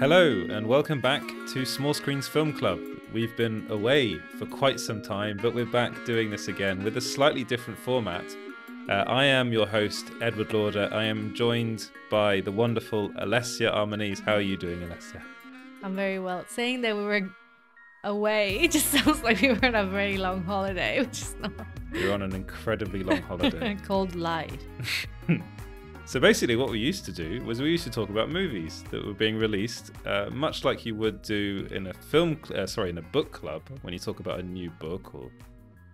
Hello, and welcome back to Small Screens Film Club. We've been away for quite some time, but we're back doing this again with a slightly different format. Uh, I am your host, Edward Lauder. I am joined by the wonderful Alessia Armaniz. How are you doing, Alessia? I'm very well. Saying that we were away it just sounds like we were on a very long holiday, which is not. You're on an incredibly long holiday. Cold light. So basically, what we used to do was we used to talk about movies that were being released, uh, much like you would do in a film, uh, sorry, in a book club when you talk about a new book or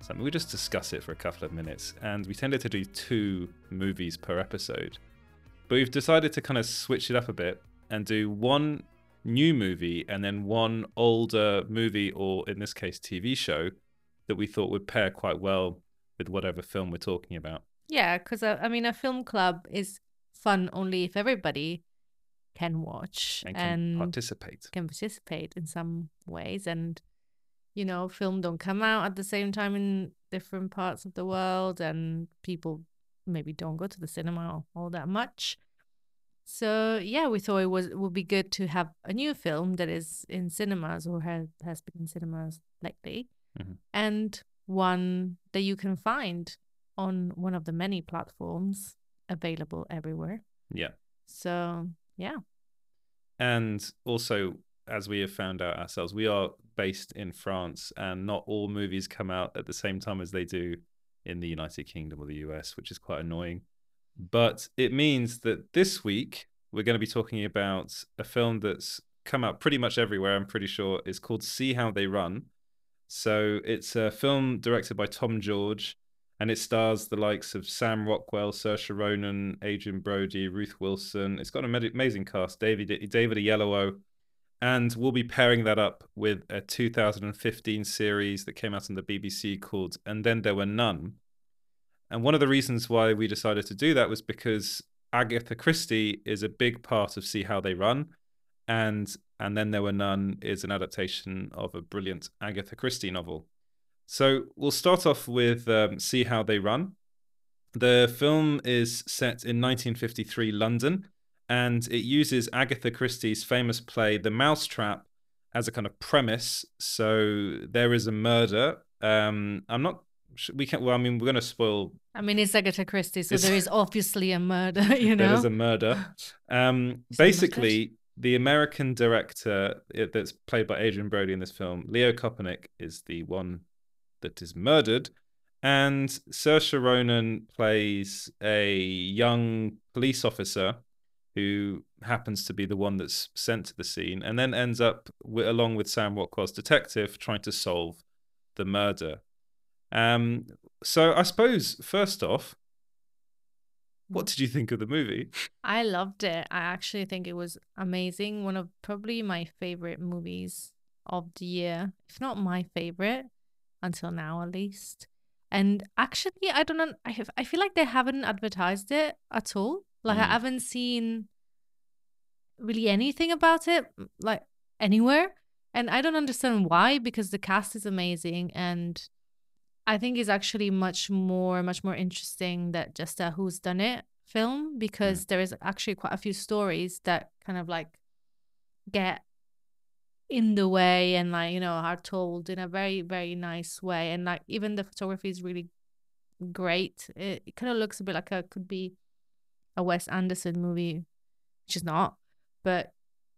something. We just discuss it for a couple of minutes, and we tended to do two movies per episode. But we've decided to kind of switch it up a bit and do one new movie and then one older movie, or in this case, TV show, that we thought would pair quite well with whatever film we're talking about. Yeah, because uh, I mean, a film club is fun only if everybody can watch And can and participate. can participate in some ways. And you know, film don't come out at the same time in different parts of the world, and people maybe don't go to the cinema all that much. So yeah, we thought it was it would be good to have a new film that is in cinemas or has has been in cinemas lately, Mhm. and one that you can find on one of the many platforms available everywhere. Yeah. So yeah, And also, as we have found out ourselves, we are based in France, and not all movies come out at the same time as they do in the United Kingdom or the US, which is quite annoying. But it means that this week we're going to be talking about a film that's come out pretty much everywhere, I'm pretty sure. It's called See How They Run. So it's a film directed by Tom George, and it stars the likes of Sam Rockwell, Saoirse Ronan, Adrien Brody, Ruth Wilson. It's got an amazing cast, David David Oyelowo, and we'll be pairing that up with a 2015 series that came out on the BBC called "And Then There Were None." And one of the reasons why we decided to do that was because Agatha Christie is a big part of See How They Run, and and then there were none is an adaptation of a brilliant Agatha Christie novel. So we'll start off with um, See How They Run. The film is set in 1953 London, and it uses Agatha Christie's famous play The Mousetrap as a kind of premise. So there is a murder. Um, I'm not. We can't. Well, I mean, we're going to spoil I mean it's Agatha Christie, so It's- there is obviously a murder. You know, there is a murder. Um, basically, the American director that's played by Adrien Brody in this film, Leo Kopernik, is the one that is murdered, and Saoirse Ronan plays a young police officer who happens to be the one that's sent to the scene, and then ends up wi- along with Sam Rockwell's detective trying to solve the murder. Um, so I suppose first off, what did you think of the movie? I loved it. I actually think it was amazing. One of probably my favorite movies of the year, if not my favorite until now, at least. And actually, I don't know. I have, I feel like they haven't advertised it at all. Like I Mm. haven't seen really anything about it, like anywhere. And I don't understand why, because the cast is amazing and I think it's actually much more, much more interesting that just a who's done it film because there is actually quite a few stories that kind of like get in the way and like you know are told in a very very nice way. And like even the photography is really great. It, it kind of looks a bit like a could be a Wes Anderson movie which is not but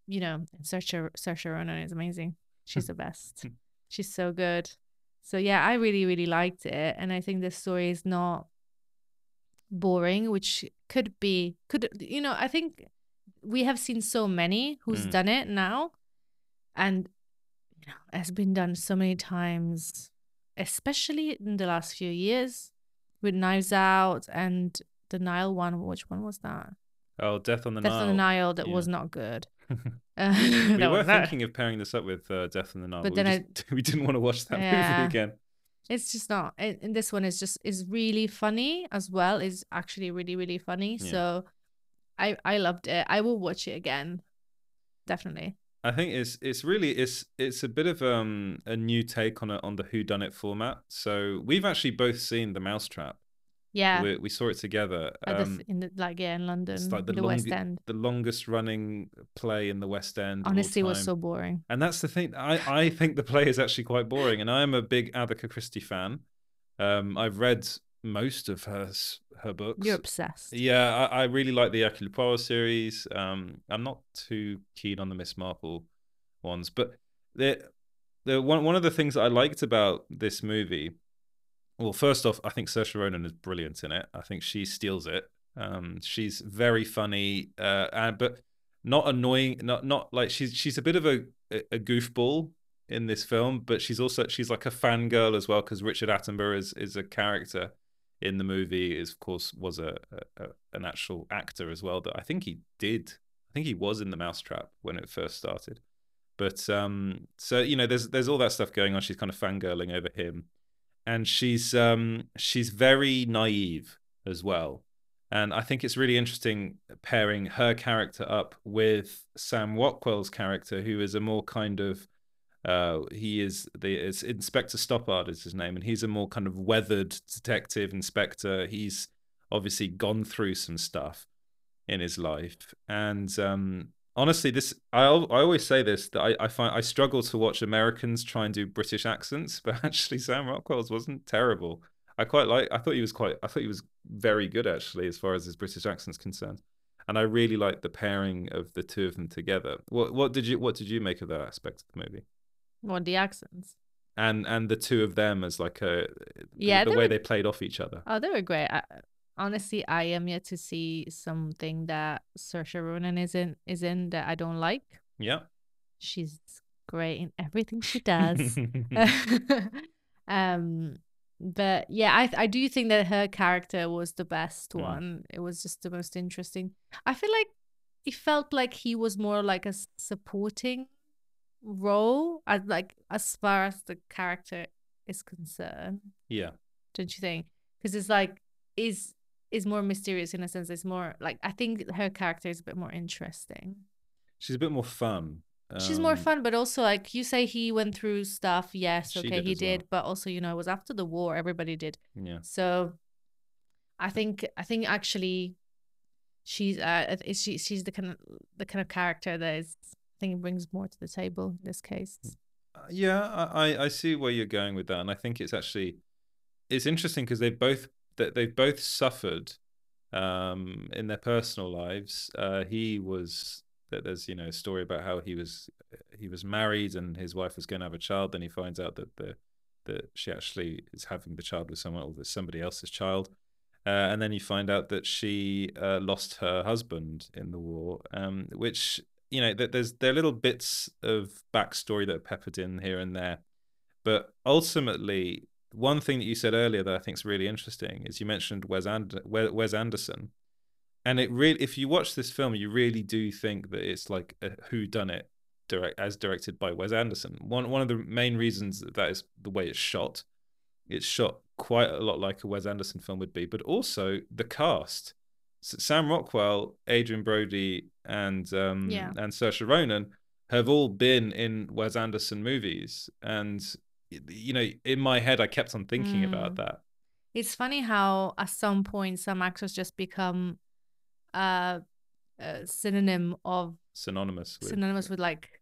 you know Saoirse Saoirse Ronan is amazing. She's the best. She's so good. So yeah I really really liked it. And I think the story is not boring which could be could you know I think we have seen so many who's Mm. done it now and you know has been done so many times especially in the last few years with knives out and the nile one which one was that Oh, Death on the death Nile. on the nile that yeah. was not good we Uh, that were was that. thinking of pairing this up with uh, Death on the Nile, But but, then we, just, we didn't want to watch that Yeah. movie again. it's just not and and this one is just is really funny as well is actually really really funny Yeah. so i i loved it i will watch it again definitely I think it's it's really it's it's a bit of um a new take on a, on the Who Done It format. So we've actually both seen The Mousetrap, Yeah. We, we saw it together. The Um, in the, like yeah, in London, it's like the, the West End. the longest running play in the West End. Honestly, it was so boring. And that's the thing. I, I think the play is actually quite boring, and I'm a big Agatha Christie fan. Um, I've read most of her her books. You're obsessed. Yeah, I, I really like the Hercule Poirot series. Um, I'm not too keen on the Miss Marple ones, but the the one one of the things that I liked about this movie, well, first off, I think Saoirse Ronan is brilliant in it. I think she steals it. Um, she's very funny, uh, and but not annoying. Not not like she's she's a bit of a a goofball in this film, but she's also she's like a fangirl as well because Richard Attenborough is is a character in the movie. Is of course was a, a, an actual actor as well. That I think he did. I think he was in the Mousetrap when it first started. But um, so you know, there's there's all that stuff going on. She's kind of fangirling over him, and she's um she's very naive as well. And I think it's really interesting pairing her character up with Sam Rockwell's character, who is a more kind of uh, he is the Inspector Stoppard is his name, and he's a more kind of weathered detective inspector. He's obviously gone through some stuff in his life, and um, honestly, this I I always say this that I, I find I struggle to watch Americans try and do British accents, but actually Sam Rockwell's wasn't terrible. I quite like. I thought he was quite. I thought he was very good actually, as far as his British accent's concerned. And I really like the pairing of the two of them together. What what did you what did you make of that aspect of the movie? What the accents? And and the two of them as like a Yeah, the, they way were- they played off each other. Oh, they were great. I, honestly, I am yet to see something that Saoirse Ronan is in is in that I don't like. Yeah. She's great in everything she does. um, but yeah, I I do think that her character was the best Mm. one. It was just the most interesting. I feel like it felt like he was more like a supporting role, as like as far as the character is concerned. yeah. don't you think? Because it's like is is more mysterious in a sense. It's more like I think her character is a bit more interesting. She's a bit more fun. She's more Um, fun, but also like you say, he went through stuff. Yes, okay, did he as well. did, but also you know it was after the war. Everybody did. Yeah. So, I think I think actually, she's uh she she's the kind of the kind of character that is Think brings more to the table in this case. Uh, Yeah, I, I- see where you're going with that, and I think it's actually it's interesting because they've both that they've both suffered um, in their personal lives. Uh, he was that there's you know a story about how he was he was married and his wife was going to have a child. Then he finds out that the that she actually is having the child with someone or with somebody else's child. Uh, and then you find out that she uh, lost her husband in the war, um, which you know there's there are little bits of backstory that are peppered in here and there, but ultimately, one thing that you said earlier that I think is really interesting is you mentioned Wes, And- Wes Wes Anderson, and it really if you watch this film, you really do think that it's like a who done it direct as directed by Wes Anderson. One one of the main reasons that, that is the way it's shot. It's shot quite a lot like a Wes Anderson film would be, but also the cast. Sam Rockwell, Adrien Brody, and um, Yeah. and Saoirse Ronan have all been in Wes Anderson movies, and you know, in my head, I kept on thinking about Mm. that. It's funny how at some point some actors just become uh, a synonym of Synonymous with synonymous with like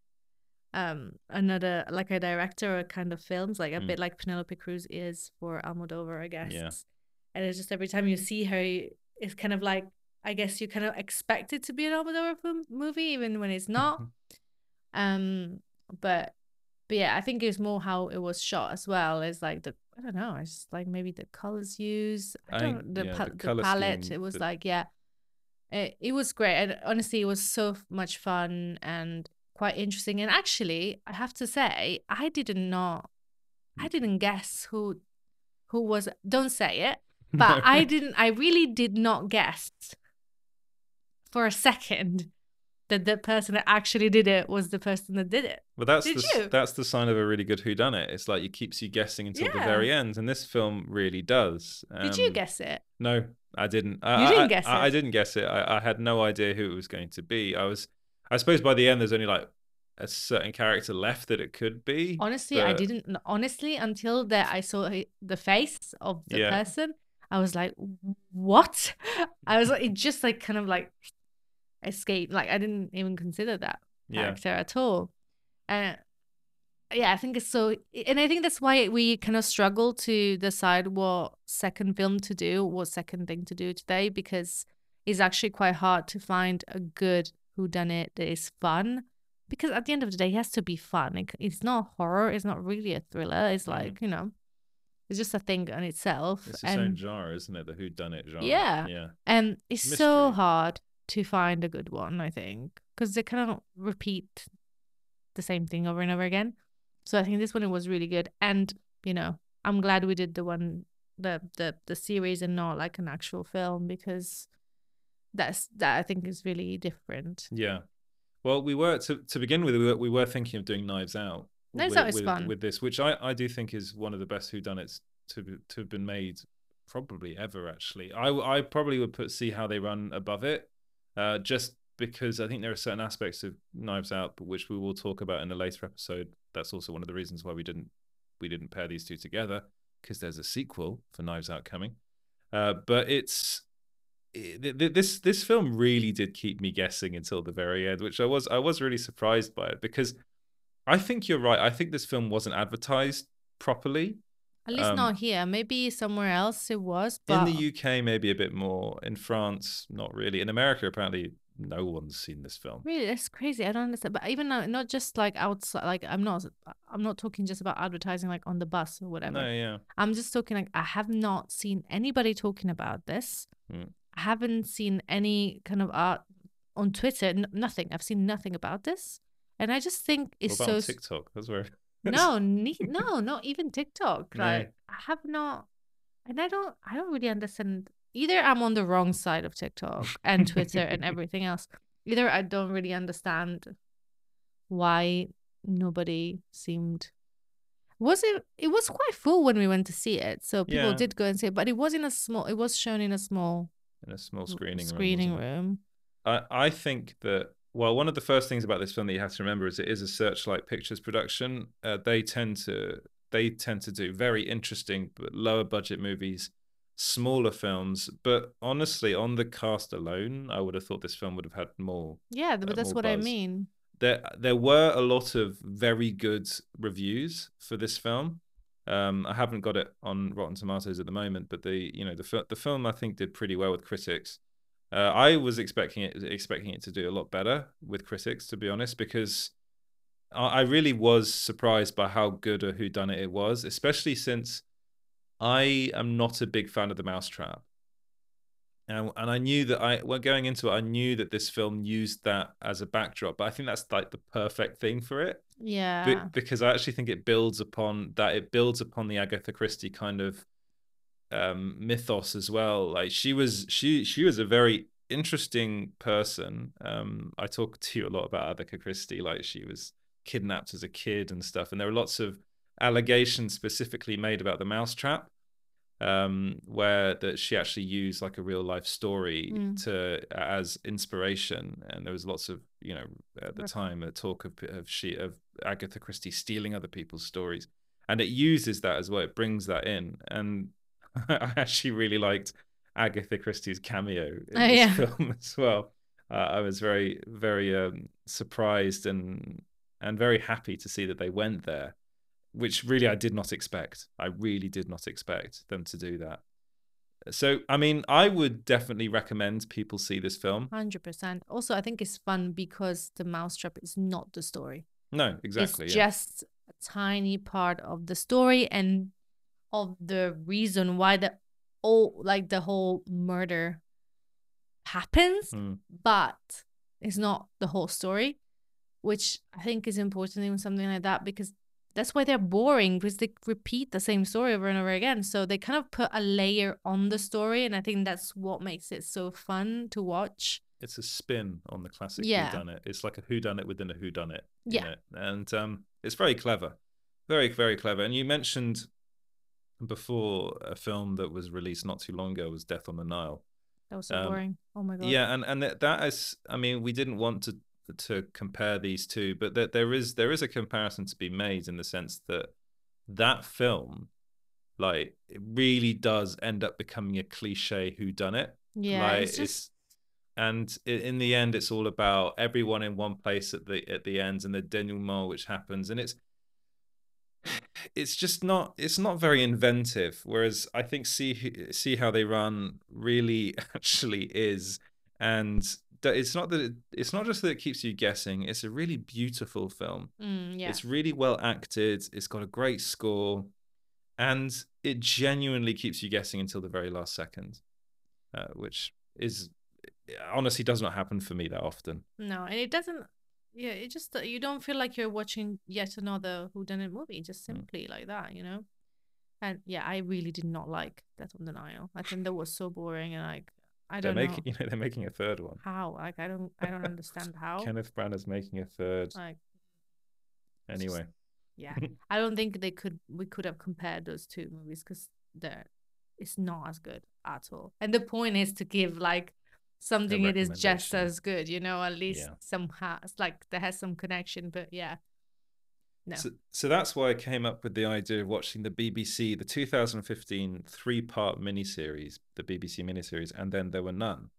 um another like a director or kind of films like a Mm. bit like Penelope Cruz is for Almodovar I guess Yeah. and it's just every time you see her it's kind of like I guess you kind of expect it to be an Almodovar movie even when it's not. Um but but yeah I think it's more how it was shot as well. It's like the I don't know it's like maybe the colors used. I I don't think, the, yeah, pa- the the palette scheme, it was the- like yeah it, it was great. And honestly it was so much fun and quite interesting. And actually I have to say I didn't know I Mm. didn't guess who who was don't say it but I didn't I really did not guess for a second that the person that actually did it was the person that did it. Well, that's Did the you? that's the sign of a really good whodunit. It's like it keeps you guessing until the very end, and this film really does. did you Um, guess it? No, I didn't. I, You didn't I- guess I, I it? didn't guess it. I, I had no idea who it was going to be. I was, I suppose, by the end, there's only like a certain character left that it could be. Honestly, I didn't honestly until that I saw the face of the Yeah. person. I was like, what? I was like, it just like kind of like escaped. Like I didn't even consider that Yeah. character at all. And yeah, I think it's so, and I think that's why we kind of struggle to decide what second film to do, what second thing to do today, because it's actually quite hard to find a good whodunit that is fun. Because at the end of the day, it has to be fun. It, it's not horror. It's not really a thriller. It's Mhm. like you know, it's just a thing on itself. It's its own genre, isn't it? The Who Done It genre. Yeah. Yeah. and it's so hard to find a good one, I think, because they kind of repeat the same thing over and over again. So I think this one was really good, and you know, I'm glad we did the one, the the the series, and not like an actual film because that's that I think is really different. Yeah. Well, we were to to begin with. We were, we were thinking of doing Knives Out. Knives with, Out is with, fun. with this, which I I do think is one of the best whodunits to be- to have been made, probably ever. Actually, I I probably would put See How They Run above it, uh, just because I think there are certain aspects of Knives Out, but which we will talk about in a later episode. That's also one of the reasons why we didn't we didn't pair these two together because there's a sequel for Knives Out coming. Uh, but it's i- th- th- this this film really did keep me guessing until the very end, which I was I was really surprised by it because I think you're right. I think this film wasn't advertised properly. At least Um, not here. Maybe somewhere else it was, but In the UK, maybe a bit more. In France, not really. In America, apparently, no one's seen this film. Really, that's crazy. I don't understand. But even now, not just like outside, like I'm not, I'm not talking just about advertising like on the bus or whatever. No, yeah, I'm just talking like I have not seen anybody talking about this. Mm. I haven't seen any kind of art on Twitter. N- nothing. I've seen nothing about this, and I just think it's so. TikTok? That's where. no, ne- no, not even TikTok. No. Like I have not, and I don't, I don't really understand. Either I'm on the wrong side of TikTok and Twitter and everything else. Either I don't really understand why nobody seemed. Was it? It was quite full when we went to see it, so people Yeah. did go and see it. But it was in a small. It was shown in a small in a small screening screening room. room. I, I think that well, one of the first things about this film that you have to remember is it is a Searchlight Pictures production. Uh, they tend to they tend to do very interesting but lower budget movies, smaller films. But honestly, on the cast alone, I would have thought this film would have had more. Yeah, but Uh, that's what I mean. There there were a lot of very good reviews for this film. Um, I haven't got it on Rotten Tomatoes at the moment, but the you know the the film I think did pretty well with critics. Uh, I was expecting it expecting it to do a lot better with critics, to be honest, because I, I really was surprised by how good a whodunit it was, especially since I am not a big fan of the Mousetrap. And, and I knew that I, well, going into it, I knew that this film used that as a backdrop, but I think that's like the perfect thing for it be- Yeah. because I actually think it builds upon that. It builds upon the Agatha Christie kind of um, mythos as well. Like she was, she she was a very interesting person. Um, I talk to you a lot about Agatha Christie. Like she was kidnapped as a kid and stuff, and there are lots of allegations specifically made about the mousetrap um where that she actually used like a real life story Mm. to as inspiration and there was lots of you know at the time a talk of of she of agatha christie stealing other people's stories and it uses that as well it brings that in and i actually really liked agatha christie's cameo in Oh, this yeah. film as well uh, i was very very um surprised and and very happy to see that they went there which really I did not expect. I really did not expect them to do that. So, I mean, I would definitely recommend people see this film. Hundred percent. Also, I think it's fun because the mousetrap is not the story. No, exactly. It's yeah. just a tiny part of the story and of the reason why the oh like the whole murder happens, Mm. but it's not the whole story, which I think is important in something like that because that's why they're boring because they repeat the same story over and over again. So they kind of put a layer on the story, and I think that's what makes it so fun to watch. It's a spin on the classic Yeah. whodunit. It's like a whodunit within a whodunit. you Yeah. know? And um, it's very clever. Very, very clever. And you mentioned before a film that was released not too long ago was Death on the Nile. That was so Um, boring. Oh my god. Yeah, and and that, that is, I mean, we didn't want to to compare these two, but that there is there is a comparison to be made in the sense that that film, like it really does end up becoming a cliche who done it. Yeah, like it's just and in the end it's all about everyone in one place at the at the end and the denouement which happens and it's it's just not it's not very inventive whereas i think see see how they run really actually is and it's not that it, it's not just that it keeps you guessing it's a really beautiful film mm, yeah. it's really well acted it's got a great score and it genuinely keeps you guessing until the very last second uh, which is honestly does not happen for me that often No, and it doesn't. Yeah, it just you don't feel like you're watching yet another whodunit movie, just Mm. simply like that, you know. And yeah, I really did not like Death on the Nile. I think that was so boring, and like I don't they're making know you know they're making a third one how. Like I don't, I don't understand how. kenneth branagh's making a third Like anyway yeah, I don't think they could. We could have compared those two movies because they're it's not as good at all. And the point is to give like something that is just as good, you know, at least Yeah. somehow it's like there has some connection. But yeah, no. So, so that's why I came up with the idea of watching the BBC, the 2015 three part miniseries, the BBC miniseries, and then there were none.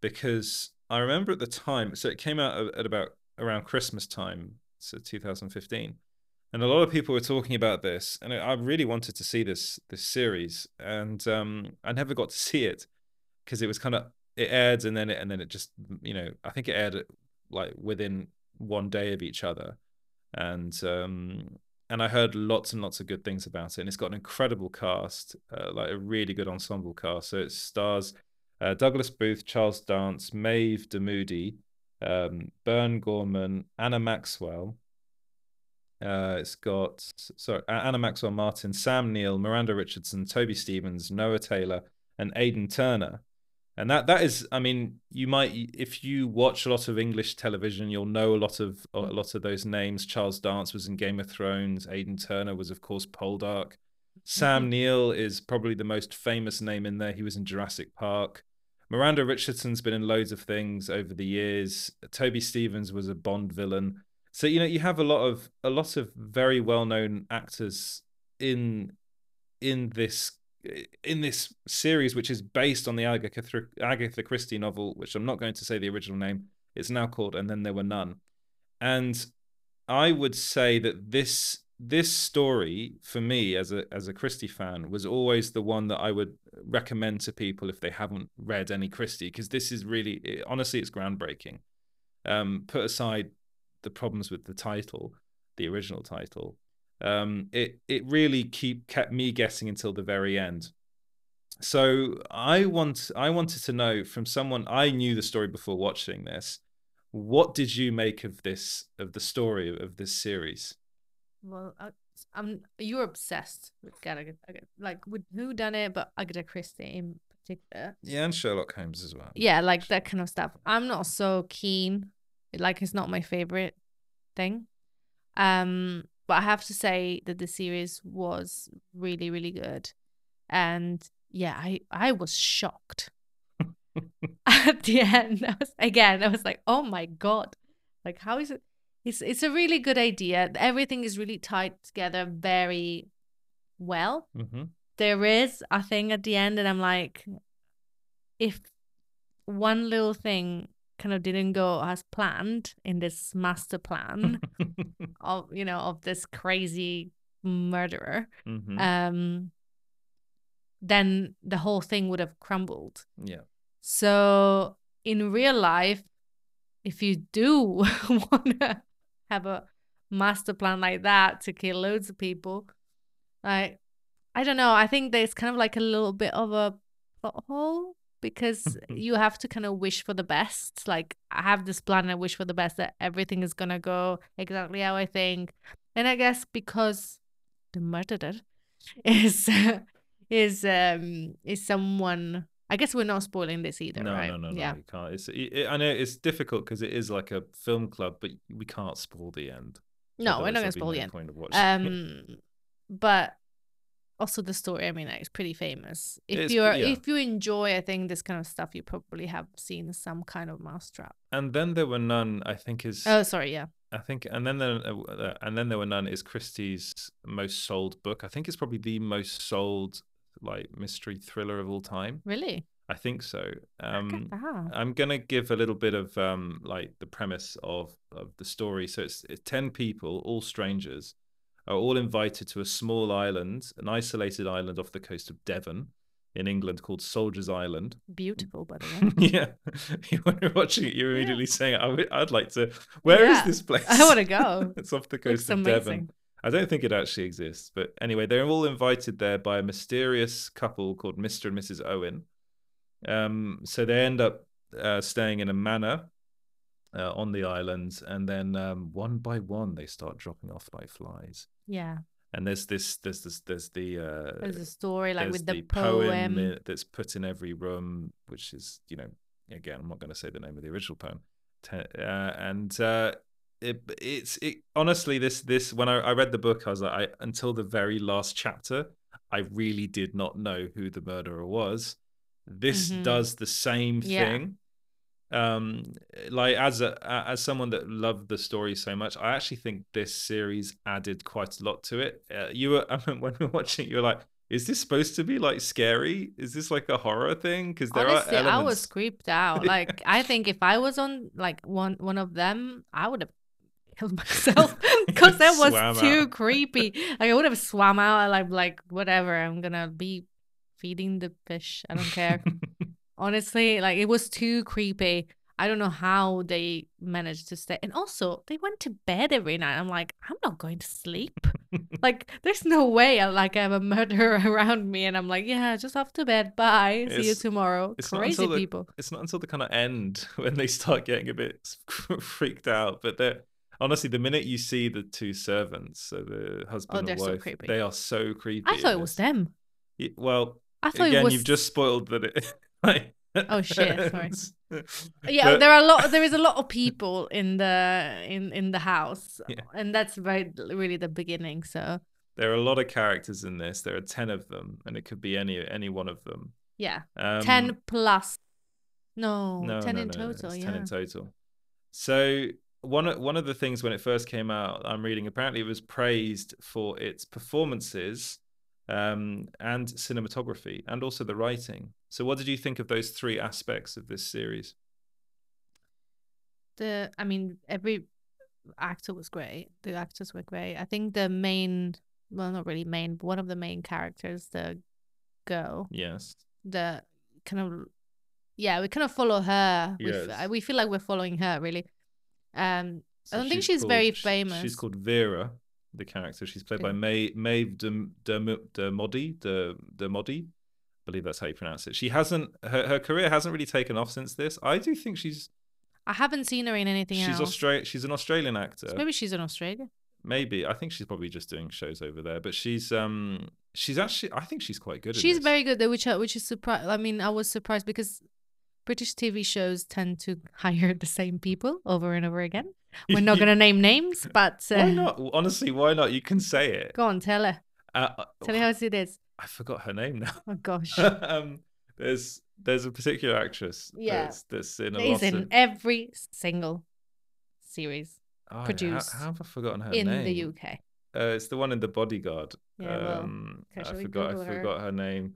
Because I remember at the time, so it came out at- about around Christmas time, so 2015. And a lot of people were talking about this, and I I really wanted to see this this series, and um, I never got to see it because it was kind of it aired and then it and then it just you know I think it aired like within one day of each other, and um, and I heard lots and lots of good things about it, and it's got an incredible cast, uh, like a really good ensemble cast. So it stars uh, Douglas Booth, Charles Dance, Maeve Dermody, um, Burn Gorman, Anna Maxwell. Uh, it's got sorry Anna Maxwell Martin, Sam Neill, Miranda Richardson, Toby Stephens, Noah Taylor, and Aidan Turner. And that that is, I mean, you might if you watch a lot of English television, you'll know a lot of a mm. lot of those names. Charles Dance was in Game of Thrones. Aidan Turner was, of course, Poldark. Sam mm-hmm. Neill is probably the most famous name in there. He was in Jurassic Park. Miranda Richardson's been in loads of things over the years. Toby Stephens was a Bond villain. So you know you have a lot of a lot of very well known actors in in this in this series, which is based on the Agatha, Christie novel, which I'm not going to say the original name. It's now called "And Then There Were None," and I would say that this this story for me as a as a Christie fan was always the one that I would recommend to people if they haven't read any Christie because this is really it, honestly it's groundbreaking. Um, put aside the problems with the title, the original title, um, it it really keep kept me guessing until the very end. So I want I wanted to know from someone I knew the story before watching this. What did you make of this of the story of this series? Well, I, I'm you're obsessed with Agatha- like with who done it, but Agatha Christie in particular. Yeah, and Sherlock Holmes as well. Yeah, like that kind of stuff. I'm not so keen. Like it's not my favorite thing. Um, but I have to say that the series was really, really good. And yeah, I I was shocked at the end. I was again, I was like, oh my god, like how is it? It's it's a really good idea. Everything is really tied together very well. hmm There is a thing at the end, and I'm like, if one little thing kind of didn't go as planned in this master plan of you know of this crazy murderer, hmm um, then the whole thing would have crumbled. yeah. So in real life, if you do want to have a master plan like that to kill loads of people, like I don't know, I think there's kind of like a little bit of a plot hole because you have to kind of wish for the best. Like I have this plan, I wish for the best that everything is gonna go exactly how I think. And I guess because the murderer is is um is someone I guess we're not spoiling this either, No, right? no, no, no. Yeah. You can't. It's. It, I know it's difficult because it is like a film club, but we can't spoil the end. No, we're not gonna spoil the end. Point of watching. Um, but also the story. I mean, like, it's pretty famous. If It's- you're yeah. if you enjoy, I think this kind of stuff, you probably have seen some kind of mousetrap. and then there were none. I think is Oh, sorry, yeah. I think, and then there, uh, and then there were none is Christie's most sold book. I think it's probably the most sold like mystery thriller of all time. Really? I think so. Um. I'm gonna give a little bit of um, like the premise of of the story. So it's, it's ten people, all strangers, are all invited to a small island, an isolated island off the coast of Devon, in England, called Soldiers Island. Beautiful, by the way. yeah, when you're watching it, you're immediately saying, I would, like to." Where is Yeah, this place? I want to go. it's off the Looks coast of amazing. Devon. I don't think it actually exists, but anyway, they're all invited there by a mysterious couple called Mr. and Mrs. Owen. Um, so they end up uh, staying in a manor uh, on the island, and then um, one by one they start dropping off like flies. Yeah. And there's this, there's this, there's the uh, There's a story like with the, poem. i- that's put in every room, which is, you know, again, I'm not going to say the name of the original poem. Uh, and uh, it, it's it honestly this this when I, I read the book, I was like, I, until the very last chapter, I really did not know who the murderer was. This Mhm. does the same Yeah. thing. Um, like as a as someone that loved the story so much, I actually think this series added quite a lot to it. Uh, you were I mean, when we were watching, you were like, "Is this supposed to be like scary? Is this like a horror thing?" Because there Honestly, are elements. I was creeped out. Like I think if I was on like one one of them, I would have killed myself because that was too out. creepy. Like I would have swam out like like whatever. I'm gonna be feeding the fish. I don't care. Honestly, like it was too creepy. I don't know how they managed to stay. And also, they went to bed every night. I'm like, I'm not going to sleep. like, there's no way I like I have a murderer around me, and I'm like, yeah, just off to bed. Bye. See you tomorrow. it's Crazy the- people. it's not until the kind of end when they start getting a bit freaked out. But they're honestly, the minute you see the two servants, so the oh, husband Oh, and so wife, creepy. they are so creepy. I thought it was them. Well, I thought again, was. you've just spoiled that it. like, Oh, shit, sorry. Yeah, yeah, there are a lot. There is a lot of people in the in in the house, Yeah. and that's very really the beginning. So there are a lot of characters in this. There are ten of them, and it could be any any one of them. yeah, Um, ten plus. No, no, ten no, in no, total. yeah. ten in total. So one of one of the things when it first came out, I'm reading. Apparently, it was praised for its performances um, and cinematography, and also the writing. So, what did you think of those three aspects of this series? the i mean every actor was great the actors were great i think the main well not really main but one of the main characters the girl Yes, the kind of yeah we kind of follow her we, f- Yes. we feel like we're following her really um So don't think she's very famous. She's called Vera, the character. She's played by Okay. May Maeve de de, de Modi de de Modi. I believe that's how you pronounce it. She hasn't her, her career hasn't really taken off since this. I do think she's i haven't seen her in anything she's else Austra- she's an Australian actor. So maybe she's in australia Maybe I think she's probably just doing shows over there, but she's um she's actually I think she's quite good. at she's very good though which which is surprised i mean i was surprised because british tv shows tend to hire the same people over and over again we're not going to name names but uh, Why not? Honestly, why not? You can say it. go on tell her Uh, tell her how it is I forgot her name now. oh gosh um, there's there's a particular actress. Yeah. That's, that's in a lot in of. every single series Oh, yeah, how- produced How, have I forgotten her name. in name? the uk Uh, it's the one in the Bodyguard. Yeah, um, I forgot. I Google her? forgot her name.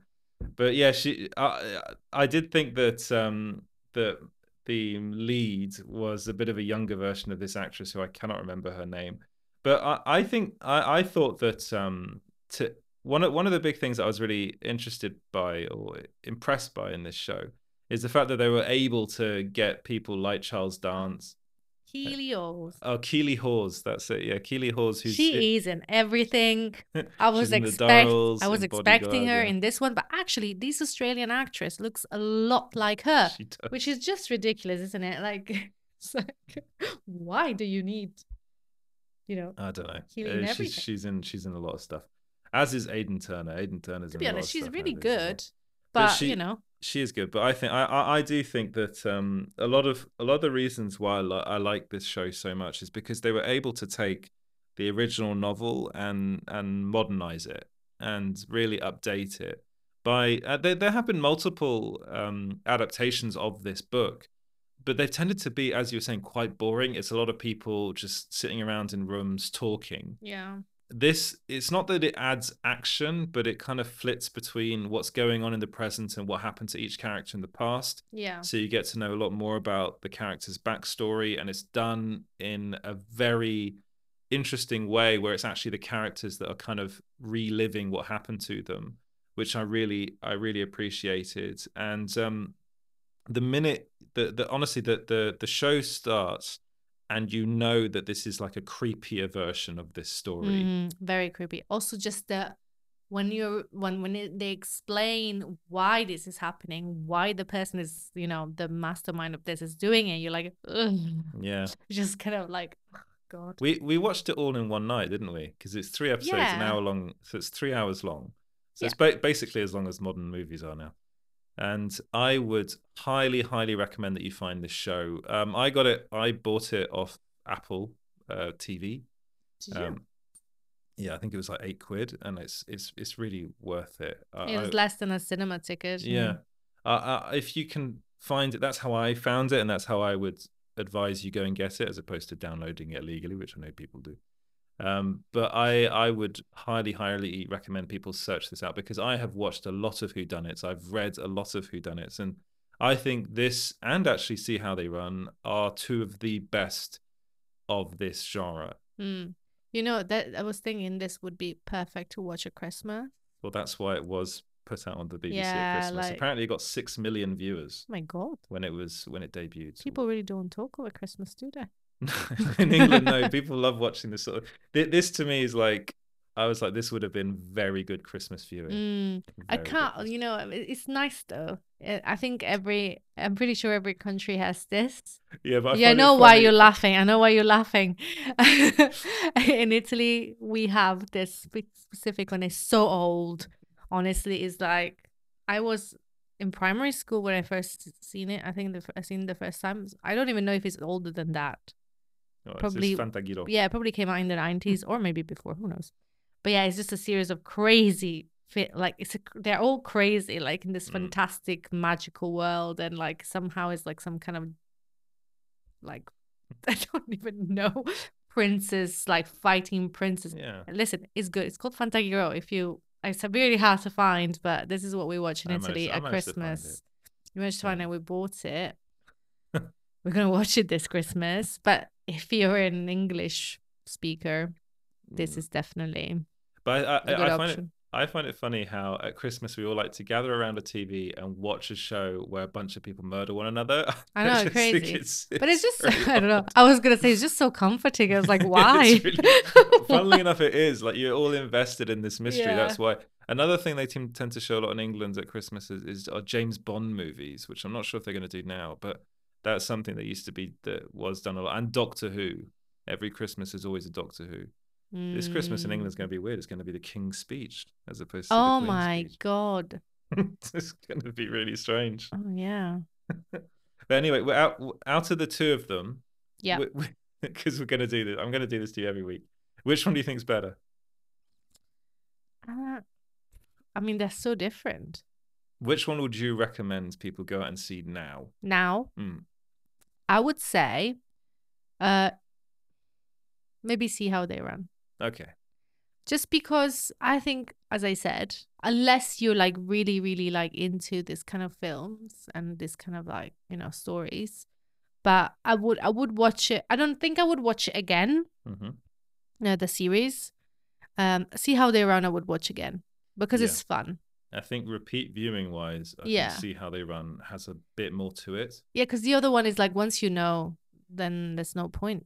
But yeah, she. I, I did think that um that the lead was a bit of a younger version of this actress who I cannot remember her name. But I, I think I, I thought that um to one of one of the big things that I was really interested by or impressed by in this show is the fact that they were able to get people like Charles Dance. Keeley Hawes. Oh, Keeley Hawes, that's it. Yeah, Keeley Hawes, who's she is in everything I was expect I was expecting her yeah. in this one, but actually, this Australian actress looks a lot like her, She does. which is just ridiculous, isn't it? Like, it's like, why do you need, you know? I don't know. Uh, she's she's in she's in a lot of stuff. As is Aidan Turner. Aidan Turner's To be honest, she's really nowadays as well. good, But but she- you know, She is good, but I think I, I I do think that um a lot of a lot of the reasons why I, li- I like this show so much is because they were able to take the original novel and and modernize it and really update it by uh, there there have been multiple um adaptations of this book but they've tended to be, as you were saying, quite boring. It's a lot of people just sitting around in rooms talking. Yeah. This it's not that it adds action, but it kind of flits between what's going on in the present and what happened to each character in the past. Yeah. So you get to know a lot more about the character's backstory, and it's done in a very interesting way where it's actually the characters that are kind of reliving what happened to them, which I really I really appreciated. And um, the minute the, the honestly the, the the show starts and you know that this is like a creepier version of this story. Mhm, very creepy. Also, just the when you're when when it, they explain why this is happening, why the person is you know the mastermind of this is doing it, you're like, Ugh. Yeah. just kind of like, oh, God. We we watched it all in one night, didn't we? Because it's three episodes, an hour long. So it's three hours long. So Yeah. it's ba- basically as long as modern movies are now. And I would highly, highly recommend that you find this show. Um, I got it. I bought it off Apple uh, TV. Um, yeah, I think it was like eight quid, and it's it's it's really worth it. Uh, it was I- less than a cinema ticket. yeah. Uh, uh, if you can find it, that's how I found it, and that's how I would advise you go and get it, as opposed to downloading it illegally, which I know people do. Um, but I I would highly highly recommend people search this out because I have watched a lot of whodunits. I've read a lot of whodunits, and I think this and actually see how they run are two of the best of this genre. Mm. You know that I was thinking this would be perfect to watch at Christmas. Well, that's why it was put out on the BBC Yeah, at Christmas. like- Apparently, it got six million viewers Oh my God, when it was when it debuted. people really don't talk over Christmas, do they? in England, no, people love watching this sort of. thi- This to me is like, I was like, this would have been very good Christmas viewing. Mm. I can't, you know, it's nice though. Uh, I think every, I'm pretty sure every country has this. Yeah, but I yeah, I know why you're laughing. I know why you're laughing. In Italy, we have this specific one. It's so old. Honestly, it's like I was in primary school when I first seen it. I think the, I seen it the first time. I don't even know if it's older than that. Oh, probably- Fantaghirò. Yeah, it probably came out in the nineties or maybe before. Who knows? But yeah, it's just a series of crazy fit. Like it's a, they're all crazy, like in this Mm. fantastic magical world, and like somehow it's like some kind of like I don't even know princes like fighting princes Yeah. Listen, it's good. It's called Fantaghirò. If you, it's really hard to find, but this is what we watch in I Italy I at managed to find Christmas. You managed to find Yeah. it. We bought it. We're gonna watch it this Christmas. But if you're an English speaker, this Mm. is definitely But I, I, I find it. I find it funny how at Christmas we all like to gather around a TV and watch a show where a bunch of people murder one another. I know, think crazy. it's- but it's just I don't know. I was gonna say it's just so comforting. I was like, why? It's really- funnily enough, it is like you're all invested in this mystery. Yeah. That's why. Another thing they team, tend to show a lot in England at Christmas is, is are James Bond movies, which I'm not sure if they're going to do now, but that's something that used to be that was done a lot. And Doctor Who. Every Christmas is always a Doctor Who. This Christmas in England is Mm. going to be weird. It's going to be the King's Speech as opposed to Oh the my Speech. god. it's going to be really strange. Oh yeah. But anyway, we're out out of the two of them. Yeah. Because we're going to do this. I'm going to do this to you every week. Which one do you think's better? Uh, I mean, they're so different. Which one would you recommend people go out and see now? Now, Mm. I would say, uh, maybe see how they run. Okay. just because I think, as I said, unless you're like really, really like into this kind of films and this kind of like you know stories, but I would I would watch it. I don't think I would watch it again. hmm No, the series. Um, see how they run. I would watch again because Yeah. it's fun. I think repeat viewing wise, I Yeah. can see how they run has a bit more to it. Yeah, because the other one is like once you know, then there's no point.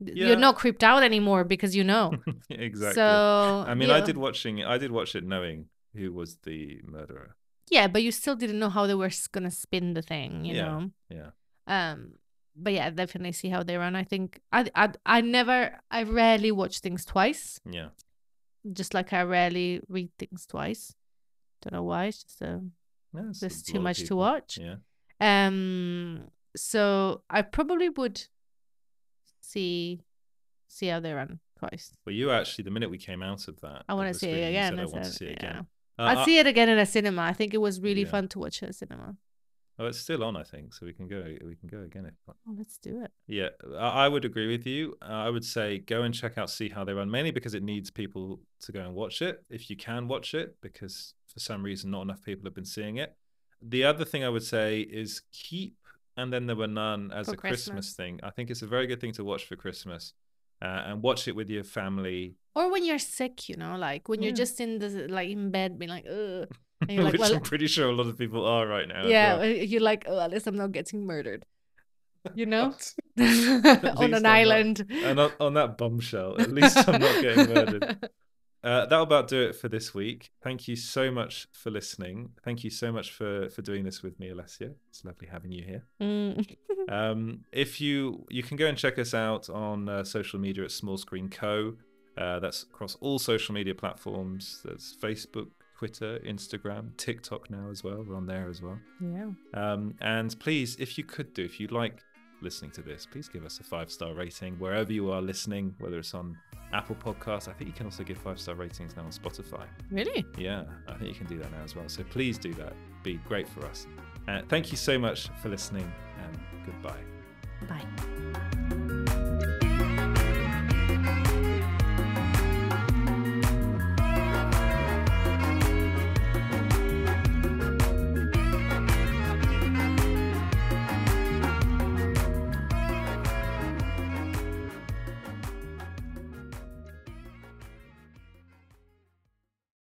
Yeah. You're not creeped out anymore because you know. exactly. So I mean, I did watching. I did watch it knowing who was the murderer. Yeah, but you still didn't know how they were gonna spin the thing. You Yeah. know. Yeah. Um, but yeah, definitely see how they run. I think I I I never I rarely watch things twice. Yeah. Just like I rarely read things twice. Don't know why. It's just a Yeah, it's there's too much to watch. Yeah. Um, so I probably would see see how they run twice. Well, you actually, the minute we came out of that, I want to see it again. I want to see it again. Uh, I'd I- see it again in a cinema. I think it was really Yeah. fun to watch at a cinema. Oh, it's still on, I think, so we can go. We can go again if. Oh, let's do it. Yeah, I I would agree with you. Uh, I would say go and check out See How They Run, mainly because it needs people to go and watch it. If you can watch it, because for some reason not enough people have been seeing it. The other thing I would say is keep and then there were none as For a Christmas. Christmas. thing. I think it's a very good thing to watch for Christmas, uh, and watch it with your family. Or when you're sick, you know, like when you're just in the like in bed, being like, ugh. Like, which well, I'm pretty sure a lot of people are right now. yeah, well. uh, you're like, oh, at least I'm not getting murdered. You know, on an not. island. and on, on that bombshell, at least I'm not getting murdered. Uh, that'll about do it for this week. Thank you so much for listening. Thank you so much for for doing this with me, Alessia. It's lovely having you here. Mm. Um, if you you can go and check us out on uh, social media at Small Screen Co. Uh, that's across all social media platforms. That's Facebook, Twitter, Instagram, TikTok now as well. We're on there as well. yeah. Um, and please, if you could do, if you like listening to this, please give us a five star rating wherever you are listening, whether it's on Apple Podcasts. I think you can also give five star ratings now on Spotify. Really? Yeah, I think you can do that now as well. So please do that. Be great for us. Uh, thank you so much for listening, and goodbye. Bye.